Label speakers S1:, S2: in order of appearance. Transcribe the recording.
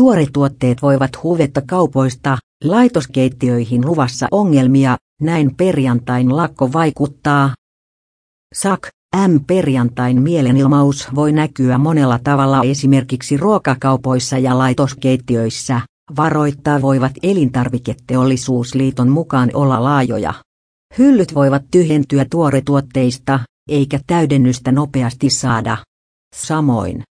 S1: Tuoretuotteet voivat huvetta kaupoista, laitoskeittiöihin luvassa ongelmia, näin perjantain lakko vaikuttaa. Sak, M. Perjantain mielenilmaus voi näkyä monella tavalla esimerkiksi ruokakaupoissa ja laitoskeittiöissä, varoittaa voivat elintarviketeollisuusliiton mukaan olla laajoja. Hyllyt voivat tyhjentyä tuoretuotteista, eikä täydennystä nopeasti saada. Samoin,